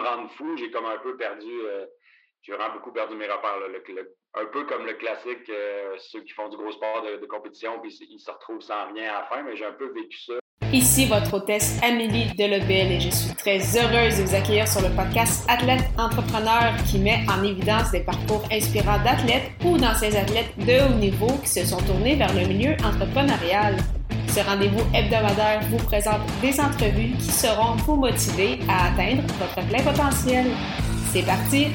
rendre fou, j'ai comme un peu perdu, j'ai vraiment beaucoup perdu mes repères. un peu comme le classique, ceux qui font du gros sport de, de compétition, puis ils se retrouvent sans rien à la fin, mais j'ai un peu vécu ça. Ici votre hôtesse Amélie Delobel et je suis très heureuse de vous accueillir sur le podcast Athlète Entrepreneur qui met en évidence des parcours inspirants d'athlètes ou d'anciens athlètes de haut niveau qui se sont tournés vers le milieu entrepreneurial. Ce rendez-vous hebdomadaire vous présente des entrevues qui seront vous motiver à atteindre votre plein potentiel. C'est parti!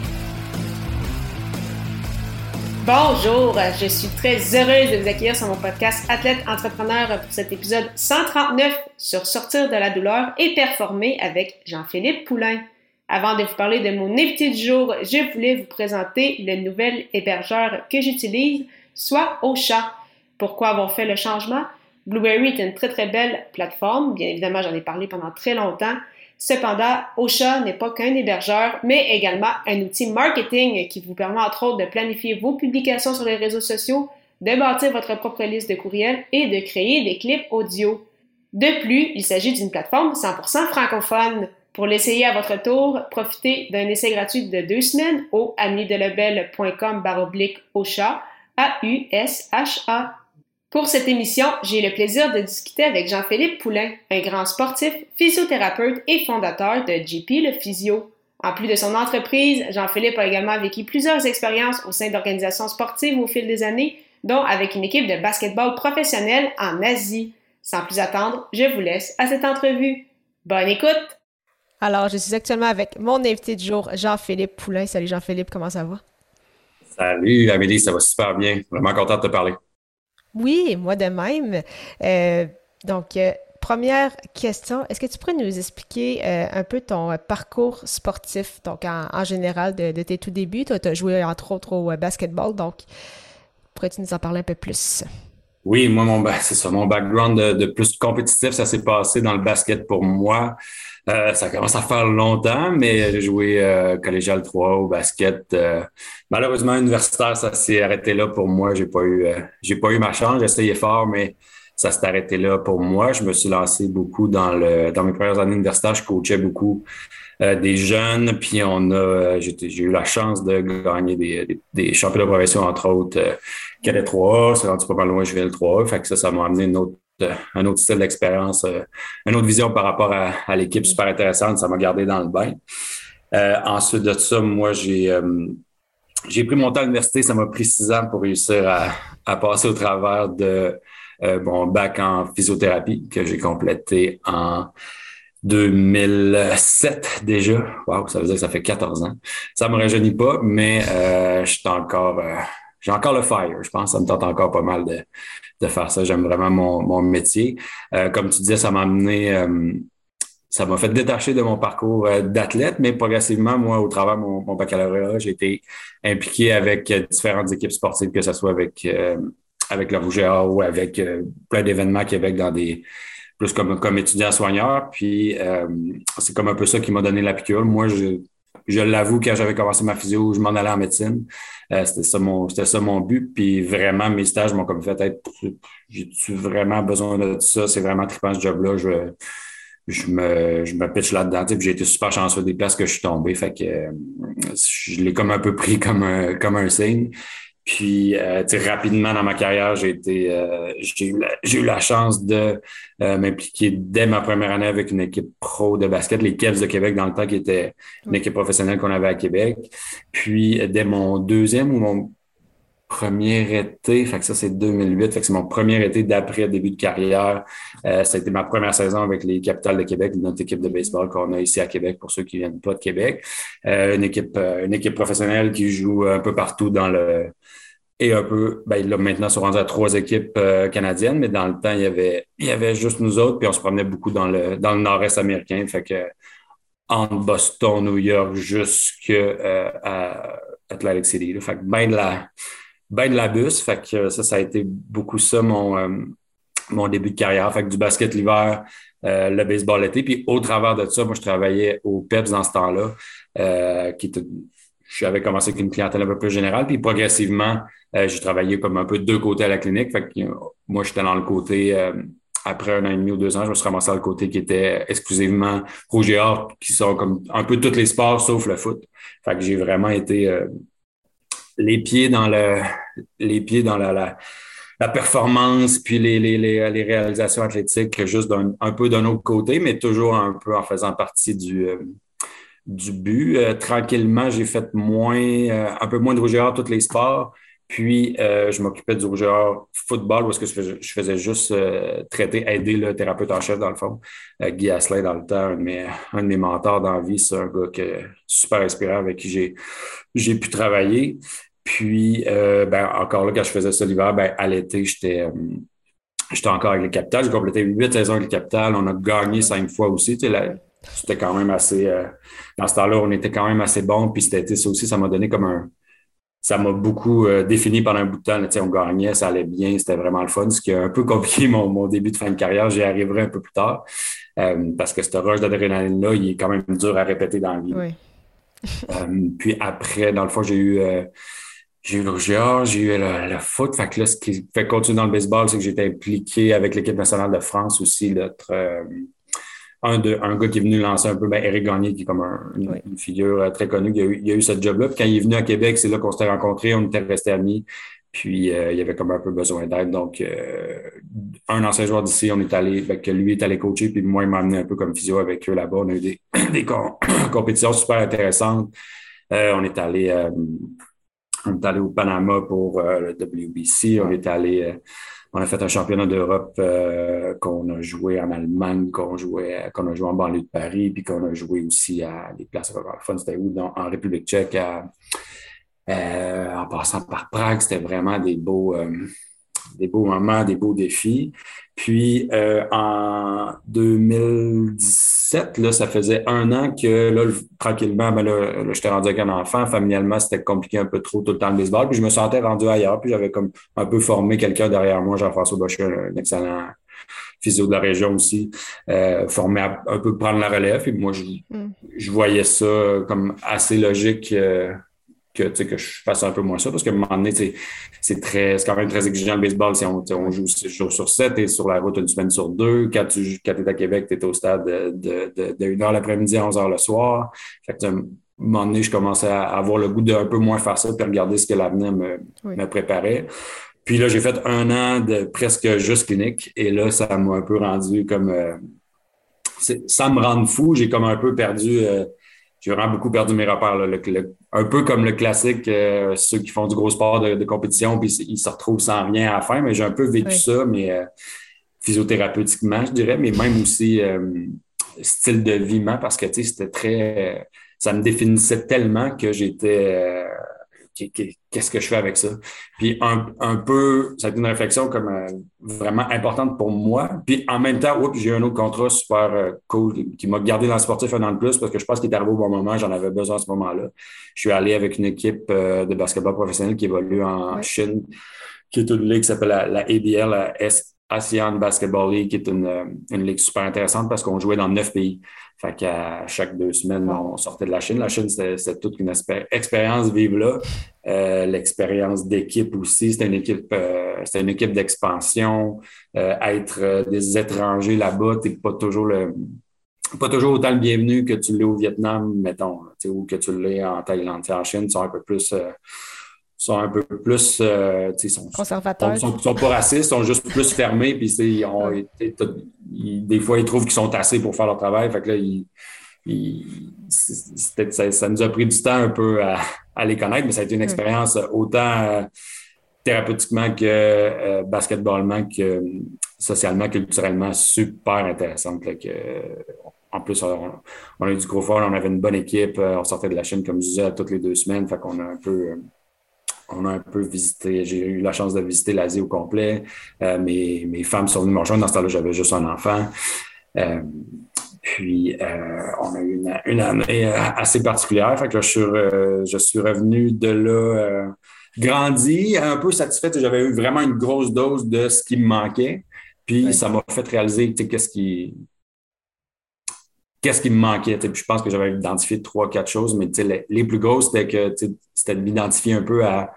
Bonjour, je suis très heureuse de vous accueillir sur mon podcast Athlète Entrepreneur pour cet épisode 139 sur sortir de la douleur et performer avec Jean-Philippe Poulain. Avant de vous parler de mon invité du jour, je voulais vous présenter le nouvel hébergeur que j'utilise, soit Ocha. Pourquoi avoir fait le changement? Blueberry est une très très belle plateforme, bien évidemment j'en ai parlé pendant très longtemps, Cependant, Ocha n'est pas qu'un hébergeur, mais également un outil marketing qui vous permet entre autres de planifier vos publications sur les réseaux sociaux, de bâtir votre propre liste de courriels et de créer des clips audio. De plus, il s'agit d'une plateforme 100% francophone. Pour l'essayer à votre tour, profitez d'un essai gratuit de deux semaines au amidelebel.com baroblique Ocha, A-U-S-H-A. Pour cette émission, j'ai le plaisir de discuter avec Jean-Philippe Poulain, un grand sportif, physiothérapeute et fondateur de JP Le Physio. En plus de son entreprise, Jean-Philippe a également vécu plusieurs expériences au sein d'organisations sportives au fil des années, dont avec une équipe de basketball professionnelle en Asie. Sans plus attendre, je vous laisse à cette entrevue. Bonne écoute! Alors, je suis actuellement avec mon invité du jour, Jean-Philippe Poulain. Salut Jean-Philippe, comment ça va? Salut Amélie, ça va super bien. Vraiment content de te parler. Oui, moi de même. Euh, donc, euh, première question, est-ce que tu pourrais nous expliquer euh, un peu ton parcours sportif, donc en, général de, tes tout débuts? Toi, tu as joué entre autres au basketball, donc pourrais-tu nous en parler un peu plus? Oui, moi, mon, c'est ça, mon background de, plus compétitif, ça s'est passé dans le basket pour moi. Euh, ça commence à faire longtemps, mais j'ai joué euh, collégial 3 au basket. Euh, malheureusement, universitaire, ça s'est arrêté là pour moi. J'ai pas eu, euh, j'ai pas eu ma chance. Essayé fort, mais ça s'est arrêté là pour moi. Je me suis lancé beaucoup dans le, dans mes premières années universitaires. Je coachais beaucoup euh, des jeunes, puis on a, j'ai eu la chance de gagner des, des, championnats provinciaux, entre autres, Cadet 3A, c'est rendu pas mal loin, je viens le 3A, fait que ça, ça m'a amené une autre, un autre style d'expérience, une autre vision par rapport à, l'équipe super intéressante, ça m'a gardé dans le bain. ensuite de ça, moi, j'ai pris mon temps à l'université, ça m'a pris six ans pour réussir à, passer au travers de mon bac en physiothérapie que j'ai complété en 2007 déjà. Wow, ça veut dire que ça fait 14 ans. Ça me rajeunit pas, mais euh, je encore, euh, j'ai encore le fire. Je pense ça me tente encore pas mal de, de faire ça. J'aime vraiment mon, mon métier. Euh, comme tu disais, ça m'a amené, euh, ça m'a fait détacher de mon parcours euh, d'athlète, mais progressivement, moi, au travers de mon, baccalauréat, j'ai été impliqué avec différentes équipes sportives, que ce soit avec avec le ou avec plein d'événements à Québec dans des plus comme, comme étudiant soigneur. Puis c'est comme un peu ça qui m'a donné la piqûre. Moi, je, je l'avoue, quand j'avais commencé ma physio, je m'en allais en médecine. Euh, c'était ça mon c'était ça mon but. Puis vraiment, mes stages m'ont comme fait être j'ai-tu vraiment besoin de ça? C'est vraiment trippant ce job-là. Je, je me, je me pitch là-dedans. J'ai été super chanceux des places que je suis tombé. Fait que euh, je l'ai comme un peu pris comme un, comme un signe. Puis, euh, rapidement dans ma carrière, j'ai été, euh, j'ai eu, eu, la chance de euh, m'impliquer dès ma première année avec une équipe pro de basket, les Cavs de Québec dans le temps qui était une équipe professionnelle qu'on avait à Québec. Puis, dès mon deuxième ou mon premier été, fait ça c'est 2008, fait que c'est mon premier été d'après début de carrière. Euh, ça a été ma première saison avec les Capitales de Québec, notre équipe de baseball qu'on a ici à Québec pour ceux qui viennent pas de Québec. Euh, une équipe, une équipe professionnelle qui joue un peu partout dans le et un peu, ben, là, maintenant, sont rendus à trois équipes euh, canadiennes, mais dans le temps, il y avait, il y avait juste nous autres, puis on se promenait beaucoup dans le, dans nord-est américain. Fait que, entre Boston, New York, jusqu'à euh, Atlantic City. Fait que ben de la, ben de la bus. Fait que ça, ça a été beaucoup ça, mon, euh, mon début de carrière. Fait que du basket l'hiver, euh, le baseball l'été. Puis au travers de ça, moi, je travaillais au PEPS dans ce temps-là, qui était j'avais commencé avec une clientèle un peu plus générale, puis progressivement, euh, j'ai travaillé comme un peu de deux côtés à la clinique. Fait que, euh, moi, j'étais dans le côté euh, après un an et demi ou deux ans, je me suis ramassé à le côté qui était exclusivement rouge et or, qui sont comme un peu tous les sports sauf le foot. Fait que j'ai vraiment été euh, les pieds dans le les pieds dans la, la, la performance puis les, les, les, les, réalisations athlétiques juste d'un un peu d'un autre côté, mais toujours un peu en faisant partie du euh, du but. Euh, tranquillement, j'ai fait moins, un peu moins de rouge et or tous les sports. Puis, euh, je m'occupais du rougeur football parce que je faisais, je faisais juste euh, traiter, aider le thérapeute en chef, dans le fond. Euh, Guy Asselin, dans le temps, un de mes, un de mes mentors dans la vie, c'est un gars que, super inspirant avec qui j'ai, j'ai pu travailler. Puis, ben, encore là, quand je faisais ça l'hiver, ben, à l'été, j'étais, j'étais encore avec les Capitals. J'ai complété huit saisons avec les Capitals. On a gagné cinq fois aussi. Tu sais, c'était quand même assez... dans ce temps-là, on était quand même assez bon. Puis, c'était ça aussi, ça m'a donné comme un ça m'a beaucoup euh, défini pendant un bout de temps. Là, on gagnait, ça allait bien, c'était vraiment le fun. Ce qui a un peu compliqué mon, mon début de fin de carrière, j'y arriverai un peu plus tard. Euh, parce que ce rush d'adrénaline-là, il est quand même dur à répéter dans la vie. Oui. Euh, puis après, dans le fond, j'ai eu j'ai eu le j'ai eu le, foot. Fait que là, ce qui fait continuer dans le baseball, c'est que j'étais impliqué avec l'équipe nationale de France aussi, notre un, de, un gars qui est venu lancer un peu, ben, Eric Gagné, qui est comme une, figure euh, très connue, il a eu, il a eu ce job-là. Puis quand il est venu à Québec, c'est là qu'on s'était rencontrés, on était restés amis. Puis euh, il y avait comme un peu besoin d'aide. Donc, euh, un ancien joueur d'ici, on est allé, ben, que lui est allé coacher, puis moi, il m'a amené un peu comme physio avec eux là-bas. On a eu des, des compétitions super intéressantes. on est allé on est allé au Panama pour le WBC. On est allé on a fait un championnat d'Europe euh, qu'on a joué en Allemagne, qu'on jouait, qu'on a joué en banlieue de Paris, puis qu'on a joué aussi à des places fun. C'était où? en République tchèque, euh, en passant par Prague. C'était vraiment des beaux, euh, des beaux moments, des beaux défis. Puis en 2010, là, ça faisait un an que là, tranquillement, ben là, là j'étais rendu avec un enfant. Familialement, c'était compliqué un peu trop tout le temps le baseball. Puis je me sentais rendu ailleurs. Puis j'avais comme un peu formé quelqu'un derrière moi, Jean-François Bochet, un excellent physio de la région aussi, euh, formé à un peu prendre la relève. Et moi, je, mm. je voyais ça comme assez logique. Euh, que, que je fasse un peu moins ça parce qu'à un moment donné, c'est très, c'est quand même très exigeant le baseball. Si on, on joue 6 jours sur 7, et sur la route une semaine sur deux. Quand tu quand es à Québec, tu es au stade de, de, de, 1h l'après-midi à 11h le soir. Fait que, à un moment donné, je commençais à avoir le goût d'un peu moins faire ça puis regarder ce que l'avenir me, me préparait. Puis là, j'ai fait un an de presque juste clinique et là, ça m'a un peu rendu comme. Euh, ça me rend fou. J'ai comme un peu perdu. Euh, j'ai vraiment beaucoup perdu mes repères. un peu comme le classique, euh, ceux qui font du gros sport de, compétition, puis ils se retrouvent sans rien à fin, mais j'ai un peu vécu ça, mais euh, physiothérapeutiquement, je dirais, mais même aussi euh, style de vie, parce que c'était très. ça me définissait tellement que j'étais qu'est-ce que je fais avec ça? Puis un, un peu, ça a été une réflexion comme euh, vraiment importante pour moi. Puis en même temps, j'ai eu un autre contrat super euh, cool qui m'a gardé dans le sportif un an de plus parce que je pense qu'il est arrivé au bon moment, j'en avais besoin à ce moment-là. Je suis allé avec une équipe euh, de basketball professionnel qui évolue en Chine, qui est une ligue qui s'appelle la, ABL, la ASEAN Basketball League, qui est une, une ligue super intéressante parce qu'on jouait dans neuf pays. Fait qu'à chaque deux semaines, on sortait de la Chine. La Chine, c'était toute une expérience vive là. Euh, l'expérience d'équipe aussi. C'était une équipe, euh, une équipe d'expansion. Euh, être des étrangers là-bas, t'es pas toujours le pas toujours autant le bienvenu que tu l'es au Vietnam, mettons, ou que tu l'es en Thaïlande. en Chine, sont un peu plus sont un peu plus euh, sont, conservateurs. Sont, sont, pas racistes, sont juste plus fermés. Puis ils ont, des fois, ils trouvent qu'ils sont assez pour faire leur travail. Fait que là, ils, ça, ça, nous a pris du temps un peu à, à, les connaître, mais ça a été une expérience autant euh, thérapeutiquement que euh, basketballement que socialement, culturellement super intéressante. que, en plus, on, a eu du gros fun, on avait une bonne équipe, on sortait de la Chine, comme je disais, toutes les deux semaines. Fait qu'on a un peu on a un peu visité, j'ai eu la chance de visiter l'Asie au complet. Euh, mes, mes, femmes sont venues me rejoindre. Dans ce temps-là, j'avais juste un enfant. Euh, puis, euh, on a eu une, une, année assez particulière. Fait que là, je suis, je suis revenu de là grandi, un peu satisfait. J'avais eu vraiment une grosse dose de ce qui me manquait. Puis, ça m'a fait réaliser qu'est-ce qui, qu'est-ce qui me manquait. Puis je pense que j'avais identifié trois, quatre choses, mais les, les plus grosses, c'était que c'était de m'identifier un peu à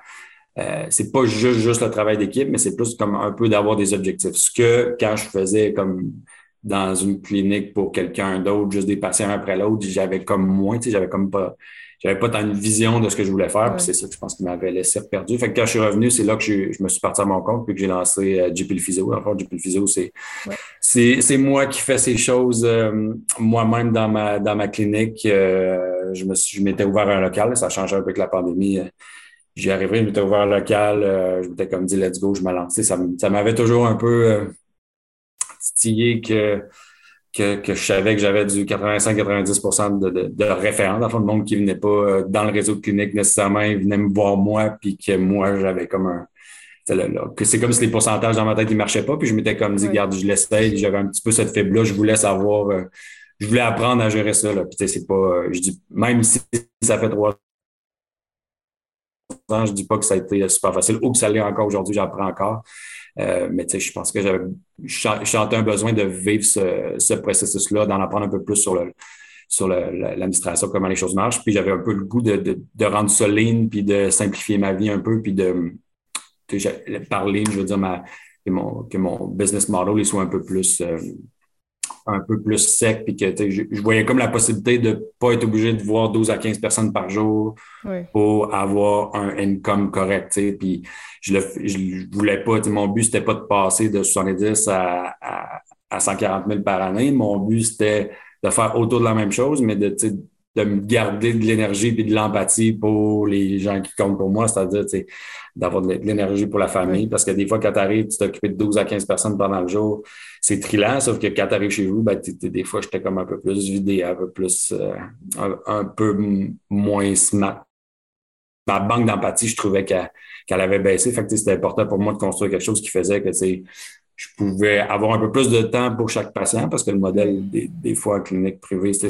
euh, c'est pas juste, juste le travail d'équipe, mais c'est plus comme un peu d'avoir des objectifs. Ce que quand je faisais comme dans une clinique pour quelqu'un d'autre, juste des patients après l'autre, j'avais comme moins, tu sais, j'avais comme pas, j'avais pas tant une vision de ce que je voulais faire. Puis c'est ça que je pense qui m'avait laissé perdu. Fait que quand je suis revenu, c'est là que je, je, me suis parti à mon compte puis que j'ai lancé euh, JP le Physio. En fait, JP le Physio, c'est, c'est, moi qui fais ces choses euh, moi-même dans ma, dans ma clinique. Euh, je me suis, je m'étais ouvert un local. Ça a changé un peu avec la pandémie. J'y arrivé, je m'étais ouvert un local. je m'étais comme dit, let's go, je me lançais. Ça, ça m'avait toujours un peu titillé que, que, que, je savais que j'avais du 85-90 de, de, de référents, dans le monde qui venait pas euh, dans le réseau de clinique nécessairement, ils venaient me voir moi, puis que moi, j'avais comme un... que c'est comme si les pourcentages dans ma tête, ils marchaient pas, puis je m'étais comme dit, regarde, je l'essaye, j'avais un petit peu cette fibre-là, je voulais savoir, euh, je voulais apprendre à gérer ça, là. Puis c'est pas... Euh, je dis, même si ça fait trois je dis pas que ça a été super facile ou que ça l'est encore aujourd'hui, j'apprends encore. Euh, mais je pense que j'avais chanté un besoin de vivre ce, ce processus-là, d'en apprendre un peu plus sur le sur l'administration, comment les choses marchent. Puis j'avais un peu le goût de, de, de rendre ça puis de simplifier ma vie un peu, puis de, parler, je veux dire, ma, que, mon, que mon business model il soit un peu plus euh, un peu plus sec, puis que je, je, voyais comme la possibilité de pas être obligé de voir 12 à 15 personnes par jour pour avoir un income correct. Puis je le je voulais pas, mon but, c'était pas de passer de 70 à, à, à 140 000 par année. Mon but, c'était de faire autour de la même chose, mais de, de me garder de l'énergie et de l'empathie pour les gens qui comptent pour moi, c'est-à-dire d'avoir de l'énergie pour la famille. Parce que des fois, quand tu arrives, tu t'occupes de 12 à 15 personnes pendant le jour, c'est trillant, sauf que quand tu arrives chez vous, ben, des fois, j'étais comme un peu plus vidé, un peu plus, euh, un, peu moins smart. Ma banque d'empathie, je trouvais qu'elle avait baissé. Fait que c'était important pour moi de construire quelque chose qui faisait que je pouvais avoir un peu plus de temps pour chaque patient parce que le modèle des, des fois en clinique privée, c'est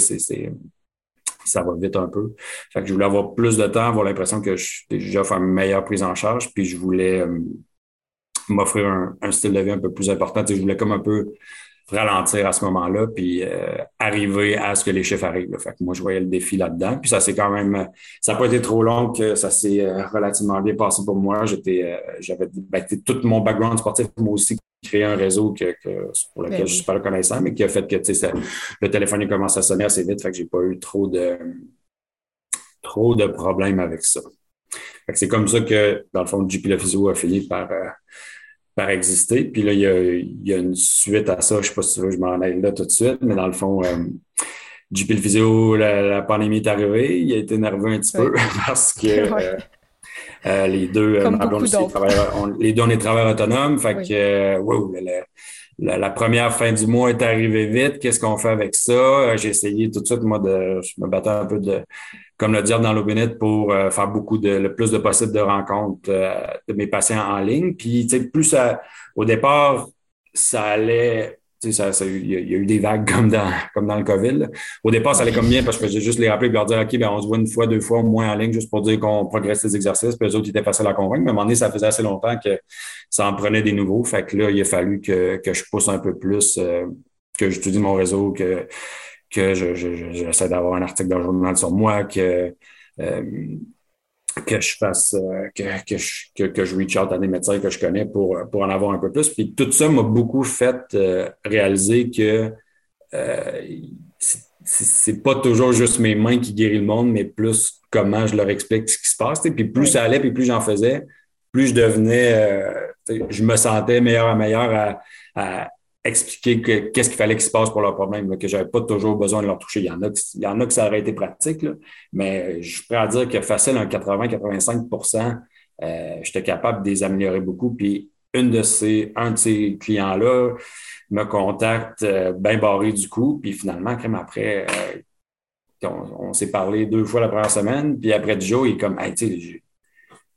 ça va vite un peu. Fait que je voulais avoir plus de temps, avoir l'impression que faire une meilleure prise en charge, puis je voulais euh, m'offrir un, style de vie un peu plus important. je voulais comme un peu ralentir à ce moment-là, puis euh, arriver à ce que les chiffres arrivent. Fait que moi, je voyais le défi là-dedans. Puis ça s'est quand même, ça n'a pas été trop long que ça s'est euh, relativement bien passé pour moi. J'étais, j'avais ben, tout mon background sportif, moi aussi, créé un réseau que, pour lequel ben je suis pas reconnaissant, mais qui a fait que le téléphone il commence à sonner assez vite, fait que j'ai pas eu trop de trop de problèmes avec ça. c'est comme ça que, dans le fond, JP Le Physio a fini par, euh, par exister. Puis là, il y, a, il y, a, une suite à ça. Je sais pas si tu veux, je m'en aille là tout de suite, mais dans le fond, euh, JP Le Physio, la, pandémie est arrivée. Il a été nerveux un petit peu parce que euh, euh, les deux, euh, les deux, on est travailleurs autonomes. Fait que, euh, la, première fin du mois est arrivée vite. Qu'est-ce qu'on fait avec ça? J'ai essayé tout de suite, moi, de, je me battais un peu de, comme le diable dans l'obénite pour faire beaucoup de, le plus de possible de rencontres de mes patients en ligne. Puis, tu sais, plus ça, au départ, ça allait il y, a eu des vagues comme dans, comme dans le COVID. Au départ, ça allait comme bien parce que j'ai juste les rappeler et leur dire OK, ben, on se voit une fois, deux fois moins en ligne juste pour dire qu'on progresse les exercices. Puis eux autres, ils étaient faciles à convaincre. Mais à un moment donné, ça faisait assez longtemps que ça en prenait des nouveaux. Fait que là, il a fallu que, que je pousse un peu plus, euh, que j'étudie mon réseau, que, que j'essaie je, d'avoir un article dans le journal sur moi, que. Euh, que je fasse, euh, que, que, je, que, que, je reach out à des médecins que je connais pour, pour en avoir un peu plus. Puis tout ça m'a beaucoup fait euh, réaliser que euh, c'est pas toujours juste mes mains qui guérissent le monde, mais plus comment je leur explique ce qui se passe. Puis plus ça allait, puis plus j'en faisais, plus je devenais, euh, je me sentais meilleur à meilleur à, à expliquer qu'est-ce qu'il fallait qu'il se passe pour leur problème, que j'avais pas toujours besoin de leur toucher. Il y en a, il y en a que ça aurait été pratique, mais je suis prêt à dire que facile, un 80-85% euh, j'étais capable de les améliorer beaucoup. Puis une de ces, un de ces clients-là me contacte euh, bien barré du coup, puis finalement, comme après, euh, on, s'est parlé deux fois la première semaine, puis après du jour, il est comme, hey, tu sais,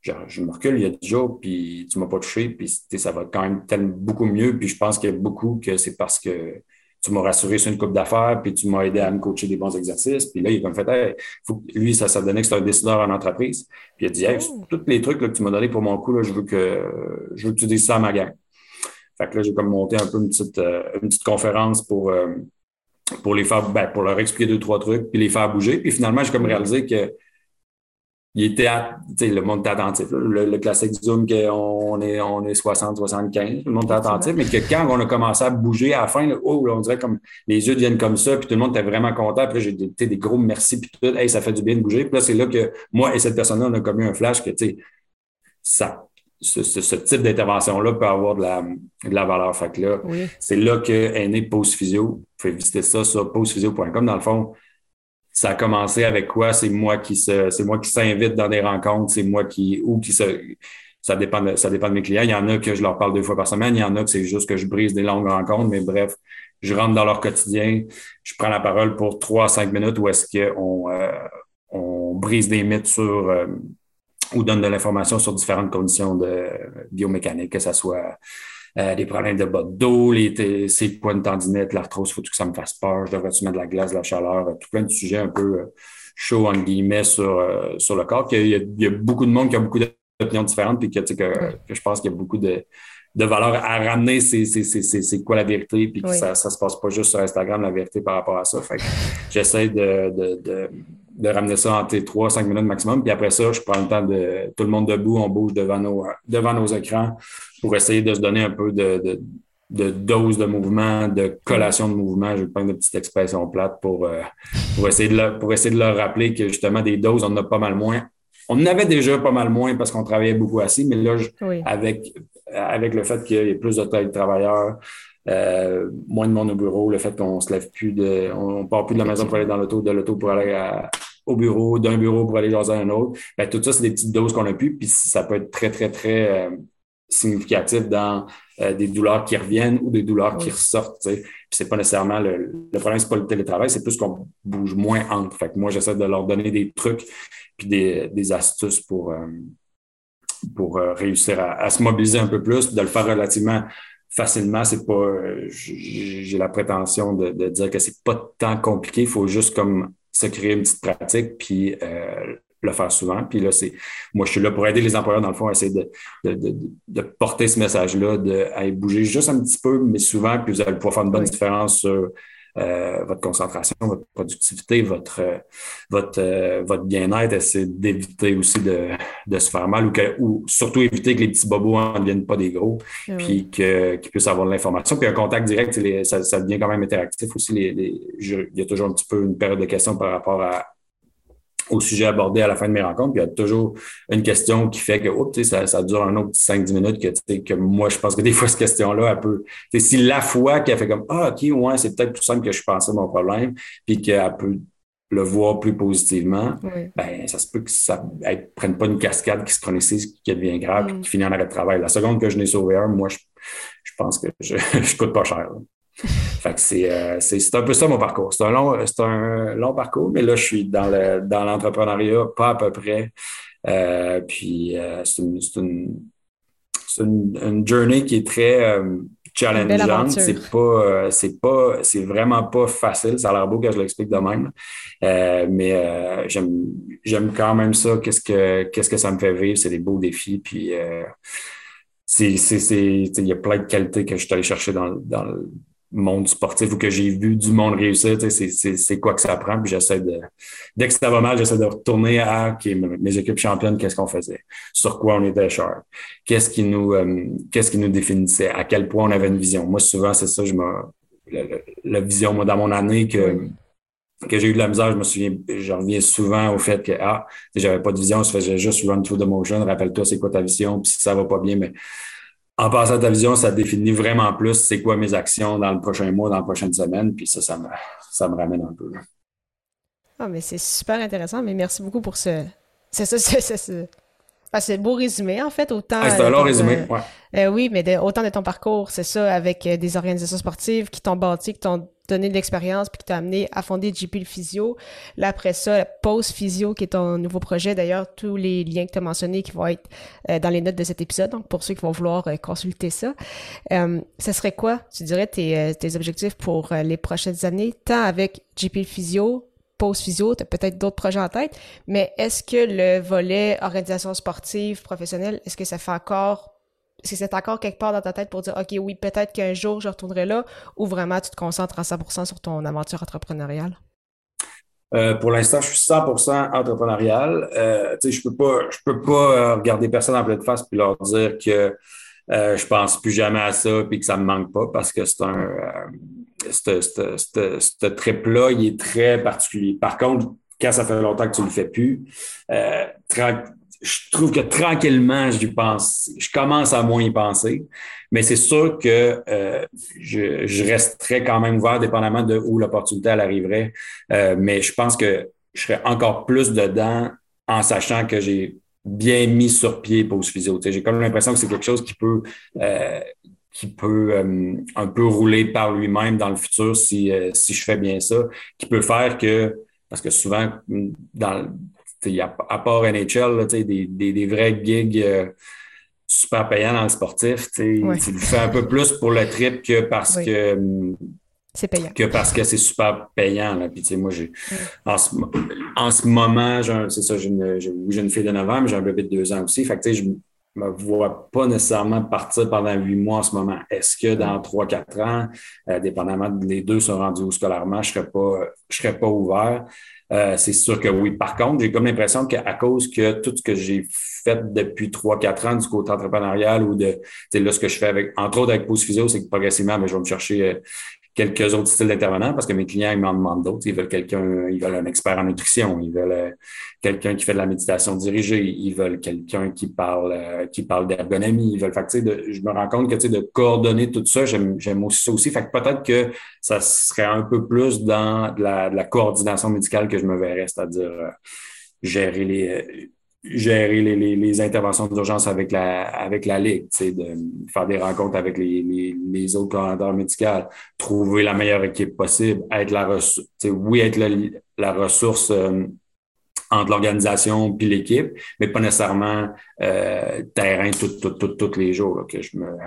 genre, je me recule il y a 10 jours, puis tu m'as pas touché, puis ça va quand même tellement beaucoup mieux. Puis je pense qu'il y a beaucoup que c'est parce que tu m'as rassuré sur une coupe d'affaires, puis tu m'as aidé à me coacher des bons exercices. Puis là, il a comme fait, faut lui, ça, ça donnait que c'est un décideur en entreprise. Puis il a dit, hey, oh. tous les trucs là, que tu m'as donné pour mon coup, là, je veux que je veux que tu dises ça à ma gang. Fait que là, j'ai comme monté un peu une petite, euh, une petite conférence pour, euh, pour les faire, ben, pour leur expliquer deux, trois trucs, puis les faire bouger. Puis finalement, j'ai comme réalisé que il était le monde était attentif. Le, classique Zoom qu'on est, on est 60, 75, le monde était attentif, mais que quand on a commencé à bouger à la fin, oh, on dirait comme les yeux deviennent comme ça, puis tout le monde était vraiment content. Puis j'ai des, des gros merci, puis tout, hey, ça fait du bien de bouger. Puis là, c'est là que moi et cette personne-là, on a commis un flash que, tu sais, ça, ce, type d'intervention-là peut avoir de la, de la valeur. Fait que là, c'est là que est né Pause Physio. Vous pouvez visiter ça sur pausephysio.com. Dans le fond, ça a commencé avec quoi? C'est moi qui se, c'est moi qui s'invite dans des rencontres, c'est moi qui, ou qui se, ça dépend de, ça dépend de mes clients. Il y en a que je leur parle deux fois par semaine. Il y en a que c'est juste que je brise des longues rencontres. Mais bref, je rentre dans leur quotidien. Je prends la parole pour trois à cinq minutes où est-ce qu'on, euh, on brise des mythes sur, euh, ou donne de l'information sur différentes conditions de biomécanique, que ce soit euh, des problèmes de bas de dos, les, points de tendinite, l'arthrose, faut que ça me fasse peur, je devrais-tu mettre de la glace, de la chaleur, tout plein de sujets un peu euh, chauds, en guillemets, sur, euh, sur le corps. Il y, a, il y, a, beaucoup de monde qui a beaucoup d'opinions différentes, puis que, que, que je pense qu'il y a beaucoup de, de valeur à ramener c'est quoi la vérité, puis que ça ne se passe pas juste sur Instagram, la vérité par rapport à ça. Fait j'essaie de, de, de, de, ramener ça en trois, cinq minutes maximum. Puis après ça, je prends le temps de tout le monde debout, on bouge devant nos, devant nos écrans pour essayer de se donner un peu de, de, dose de mouvement, de collation de mouvement. Je vais prendre de petites expressions plates pour, euh, pour, essayer de leur, pour essayer de leur rappeler que justement des doses, on en a pas mal moins. On en avait déjà pas mal moins parce qu'on travaillait beaucoup assis, mais là, avec, avec le fait qu'il y ait plus de travailleurs, euh, moins de monde au bureau, le fait qu'on se lève plus de, on, part plus de la maison pour aller dans l'auto, de l'auto pour aller au bureau, d'un bureau pour aller dans un autre. Ben, tout ça, c'est des petites doses qu'on a pu, puis ça peut être très, très, très euh, significatif dans euh, des douleurs qui reviennent ou des douleurs qui ressortent. Puis c'est pas nécessairement le, le problème, c'est pas le télétravail, c'est plus qu'on bouge moins entre. Fait que moi, j'essaie de leur donner des trucs puis des, des astuces pour, pour réussir à, à, se mobiliser un peu plus, de le faire relativement facilement. C'est pas, euh, j'ai la prétention de, de dire que c'est pas tant compliqué. Il faut juste comme se créer une petite pratique puis euh, le faire souvent. Puis là, c'est, moi, je suis là pour aider les employeurs, dans le fond, à essayer de, de, de, de porter ce message-là, de bouger juste un petit peu, mais souvent, puis vous allez pouvoir faire une bonne différence sur euh, votre concentration, votre productivité, votre, votre, euh, votre bien-être, essayer d'éviter aussi de, de, se faire mal ou, que, ou surtout éviter que les petits bobos ne deviennent pas des gros, ah puis qu'ils puissent avoir de l'information. Puis un contact direct, ça, ça, devient quand même interactif aussi. Les, les, il y a toujours un petit peu une période de questions par rapport à, au sujet abordé à la fin de mes rencontres. Puis il y a toujours une question qui fait que ça, ça dure un autre 5-10 minutes que, que moi, je pense que des fois, cette question-là, elle peut. Si la fois qu'elle fait comme Ah, OK, ouais, c'est peut-être plus simple que je pensais mon problème, puis qu'elle peut le voir plus positivement, ben, ça se peut que ça ne prenne pas une cascade qui se chronicise, qui devient grave, mm. qui finit en arrêt de travail. La seconde que je n'ai sauvé un, moi, je, je pense que je ne coûte pas cher. Fait que euh, c'est, c'est, un peu ça mon parcours. C'est un long, c'est un long parcours, mais là, je suis dans, le, dans l'entrepreneuriat, pas à peu près. Euh, puis euh, c'est, une, c'est, une, c'est une, journey qui est très challengeante. C'est pas, c'est pas, c'est vraiment pas facile. Ça a l'air beau que je l'explique de même. mais j'aime, j'aime quand même ça. Qu'est-ce que, qu'est-ce que ça me fait vivre? C'est des beaux défis. Puis c'est, c'est, c'est, il y a plein de qualités que je suis allé chercher dans, dans, monde sportif ou que j'ai vu du monde réussir, c'est quoi que ça prend. Puis j'essaie de, dès que ça va mal, j'essaie de retourner à mes équipes championnes, qu'est-ce qu'on faisait, sur quoi on était sharp, qu'est-ce qui nous, euh, qu'est-ce qui nous définissait, à quel point on avait une vision. Moi, souvent, c'est ça, je me, la, vision, moi, dans mon année que, que j'ai eu de la misère, je me souviens, je reviens souvent au fait que, ah, j'avais pas de vision, je faisais juste run through the motion, rappelle-toi, c'est quoi ta vision, puis si ça va pas bien, mais en passant à ta vision, ça définit vraiment plus c'est quoi mes actions dans le prochain mois, dans la prochaine semaine, puis ça, ça me, ramène un peu. Ah, mais c'est super intéressant, mais merci beaucoup pour ce. C'est ça, c'est ça. c'est beau résumé, en fait, autant. Ah, c'est un long résumé, ouais. Euh, oui, mais autant de ton parcours, c'est ça, avec euh, des organisations sportives qui t'ont bâti, qui t'ont donné de l'expérience puis qui t'a amené à fonder JP le Physio. Là, après ça, Pause Physio, qui est ton nouveau projet. D'ailleurs, tous les liens que tu as mentionnés qui vont être euh, dans les notes de cet épisode, donc pour ceux qui vont vouloir euh, consulter ça. Euh, ce serait quoi, tu dirais, tes, tes objectifs pour les prochaines années, tant avec JP le Physio, Pause Physio, tu as peut-être d'autres projets en tête, mais est-ce que le volet organisation sportive, professionnelle, est-ce que ça fait encore est-ce que c'est encore quelque part dans ta tête pour dire, OK, oui, peut-être qu'un jour je retournerai là, ou vraiment tu te concentres à 100% sur ton aventure entrepreneuriale? Euh, pour l'instant, je suis 100% entrepreneurial. Euh, je peux pas, je peux pas euh, regarder personne en pleine face puis leur dire que euh, je pense plus jamais à ça puis que ça me manque pas parce que c'est un, euh, ce trip-là, il est très particulier. Par contre, quand ça fait longtemps que tu le fais plus, euh, je trouve que tranquillement, je pense, je commence à moins y penser. Mais c'est sûr que euh, je, je, resterai quand même ouvert, dépendamment de où l'opportunité arriverait. Mais je pense que je serais encore plus dedans en sachant que j'ai bien mis sur pied pause physio. J'ai comme l'impression que c'est quelque chose qui peut euh, qui peut euh, un peu rouler par lui-même dans le futur si, euh, si je fais bien ça, qui peut faire que, parce que souvent, dans, à part NHL, là, des, des, des vrais gigs super payant dans le sportif. Tu le fais un peu plus pour le trip que parce que c'est payant. Que parce que c'est super payant. Là. Puis, moi, j'ai, en, ce, en ce moment, c'est ça, j'ai une, une fille de 9 ans, mais j'ai un bébé de 2 ans aussi. Fait que, je me vois pas nécessairement partir pendant 8 mois en ce moment. Est-ce que dans 3-4 ans, euh, dépendamment, les deux sont rendus où scolairement, je serais pas, serais pas ouvert? Euh, c'est sûr que oui. Par contre, j'ai comme l'impression qu'à cause que tout ce que j'ai fait depuis 3-4 ans du côté entrepreneurial ou de là, ce que je fais avec, entre autres avec Pose Physio, c'est que progressivement, ben, je vais me chercher euh, quelques autres styles d'intervenants parce que mes clients, ils m'en demandent d'autres. Ils veulent quelqu'un, ils veulent un expert en nutrition, ils veulent euh, quelqu'un qui fait de la méditation dirigée, ils veulent quelqu'un qui parle, euh, qui parle d'ergonomie, ils veulent, fait de, je me rends compte que, de coordonner tout ça, j'aime, j'aime aussi ça aussi. Fait que peut-être que ça serait un peu plus dans de la, de la coordination médicale que je me verrais, c'est-à-dire euh, gérer les, gérer les, les, les interventions d'urgence avec la, avec la Ligue, de faire des rencontres avec les, les, les autres coordonnateurs médicaux, trouver la meilleure équipe possible, être la ressource, oui, être la, la ressource euh, entre l'organisation puis l'équipe, mais pas nécessairement euh, terrain tous les jours que je me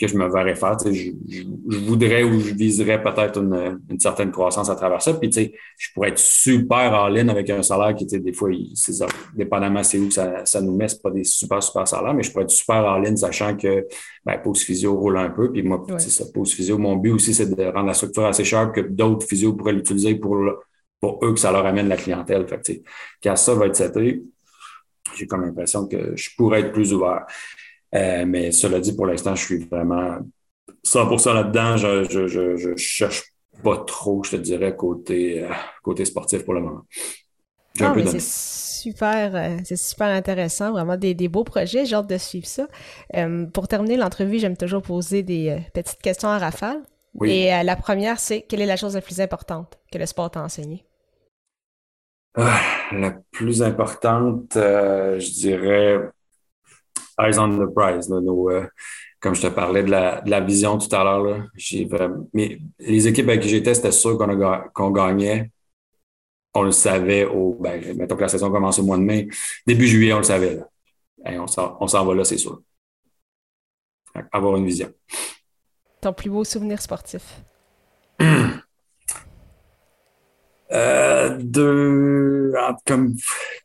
que je me verrais faire. Je, je, voudrais ou je viserais peut-être une, une, certaine croissance à travers ça. Puis, tu sais, je pourrais être super en ligne avec un salaire qui, était des fois, c'est dépendamment c'est où ça, ça nous met, c'est pas des super, super salaires, mais je pourrais être super en ligne sachant que ben, Pause Physio roule un peu. Puis moi, c'est ça, Pause Physio, mon but aussi, c'est de rendre la structure assez chère que d'autres physios pourraient l'utiliser pour, pour eux, que ça leur amène la clientèle. Fait que, quand ça va être seté, j'ai comme l'impression que je pourrais être plus ouvert. Euh, mais cela dit, pour l'instant, je suis vraiment 100% là-dedans. Je, je, je, je, cherche pas trop, je te dirais, côté, euh, côté sportif pour le moment. Ah, c'est super, euh, c'est super intéressant, vraiment des, des beaux projets, j'ai hâte de suivre ça. pour terminer l'entrevue, j'aime toujours poser des petites questions à rafale. Et la première, c'est quelle est la chose la plus importante que le sport t'a enseigné? Ah, la plus importante, je dirais eyes on the prize. Euh, comme je te parlais de la, de la vision tout à l'heure, mais les équipes avec qui j'étais, c'était sûr qu'on qu'on gagnait. On le savait au, ben, mettons que la saison commence au mois de mai. Début juillet, on le savait. Là. on s'en va là, c'est sûr. Avoir une vision. Ton plus beau souvenir sportif? Euh, de, comme,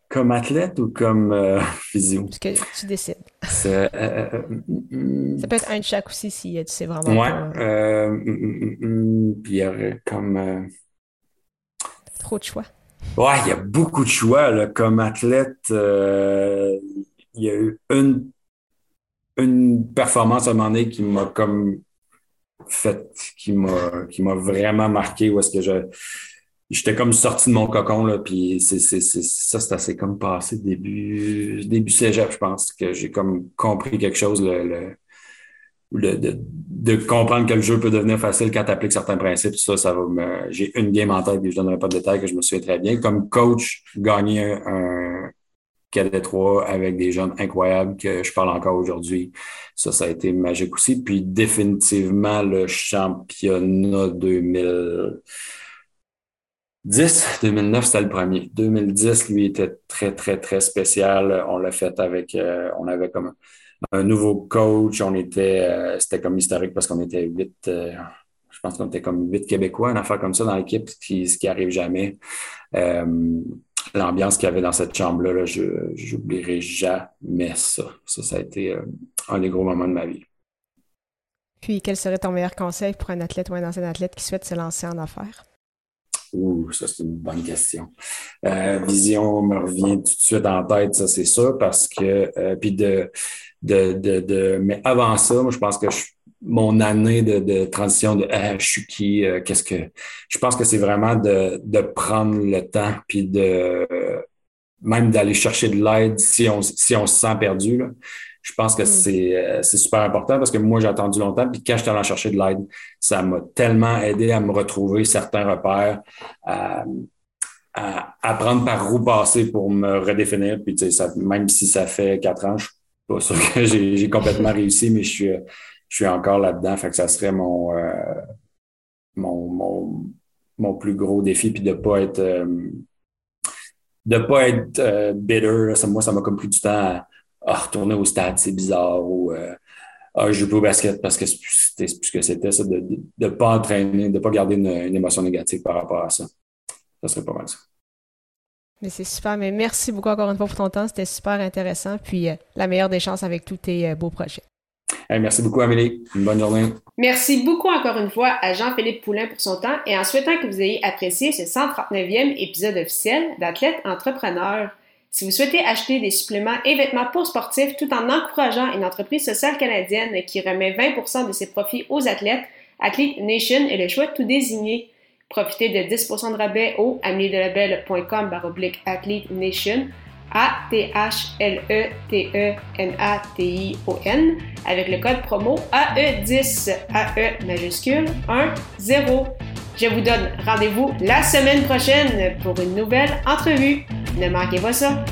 comme athlète ou comme euh, physio? Ce que tu décides. Euh, euh, mm, ça peut être un de chaque aussi si tu sais vraiment. Ouais. Pas... Mm, mm, puis il y aurait comme. Trop de choix. Ouais, il y a beaucoup de choix. Là. Comme athlète, il y a eu une, une performance à un moment donné qui m'a comme fait, qui m'a, qui m'a vraiment marqué où est-ce que je j'étais comme sorti de mon cocon, là, puis ça, c'est comme passé début, début cégep, je pense, que j'ai comme compris quelque chose, le, le, de, de, comprendre que le jeu peut devenir facile quand tu appliques certains principes. Ça, ça va me, j'ai une game en tête, et je donnerai pas de détails que je me souviens très bien. Comme coach, gagner un, cadet 3 avec des jeunes incroyables que je parle encore aujourd'hui. Ça, ça a été magique aussi. Puis définitivement, le championnat 2000, 10, 2009, c'était le premier. 2010, lui, était très, très, très spécial. On l'a fait avec, euh, on avait comme un, nouveau coach. On était, euh, c'était comme historique parce qu'on était huit, euh, je pense qu'on était comme huit Québécois, une affaire comme ça dans l'équipe, ce qui, ce qui arrive jamais. L'ambiance qu'il y avait dans cette chambre-là, là, je n'oublierai jamais ça. Ça, ça a été un des gros moments de ma vie. Puis, quel serait ton meilleur conseil pour un athlète ou un ancien athlète qui souhaite se lancer en affaires? Ouh, ça, c'est une bonne question. Euh, vision me revient tout de suite en tête, ça, c'est sûr, parce que, euh, puis de, de, de, de, mais avant ça, moi, je pense que mon année de, de transition de ah, je suis qui, euh, qu'est-ce que. Je pense que c'est vraiment de, de prendre le temps, puis de même d'aller chercher de l'aide si on, si on se sent perdu. Là je pense que mm. euh, c'est super important parce que moi, j'ai attendu longtemps. Puis quand j'étais allé chercher de l'aide, ça m'a tellement aidé à me retrouver certains repères, à, à, prendre par roue passée pour me redéfinir. Puis ça, même si ça fait quatre ans, je suis pas sûr que j'ai complètement réussi, mais je suis, je suis encore là-dedans. Fait que ça serait mon, euh, mon, mon, mon, plus gros défi, puis de pas être euh, de pas être bitter. Ça, moi, ça m'a comme pris du temps à ah, retourner au stade, c'est bizarre, ou euh, ah, je joue au basket parce que c'est plus, que c'était, ça, de ne pas entraîner, de ne pas garder une, émotion négative par rapport à ça. Ça serait pas mal ça. Mais c'est super, mais merci beaucoup encore une fois pour ton temps, c'était super intéressant, puis euh, la meilleure des chances avec tous tes euh, beaux projets. Merci beaucoup, Amélie. Une bonne journée. Merci beaucoup encore une fois à Jean-Philippe Poulain pour son temps et en souhaitant que vous ayez apprécié ce 139e épisode officiel d'Athlète Entrepreneur. Si vous souhaitez acheter des suppléments et vêtements pour sportifs tout en encourageant une entreprise sociale canadienne qui remet 20% de ses profits aux athlètes, Athlete Nation est le choix de tout désigner. Profitez de 10% de rabais au ameliedelabel.com baroblique Athlete Nation A-T-H-L-E-T-E-N-A-T-I-O-N avec le code promo AE10 AE majuscule 1 0. Je vous donne rendez-vous la semaine prochaine pour une nouvelle entrevue. Ne manquez pas ça.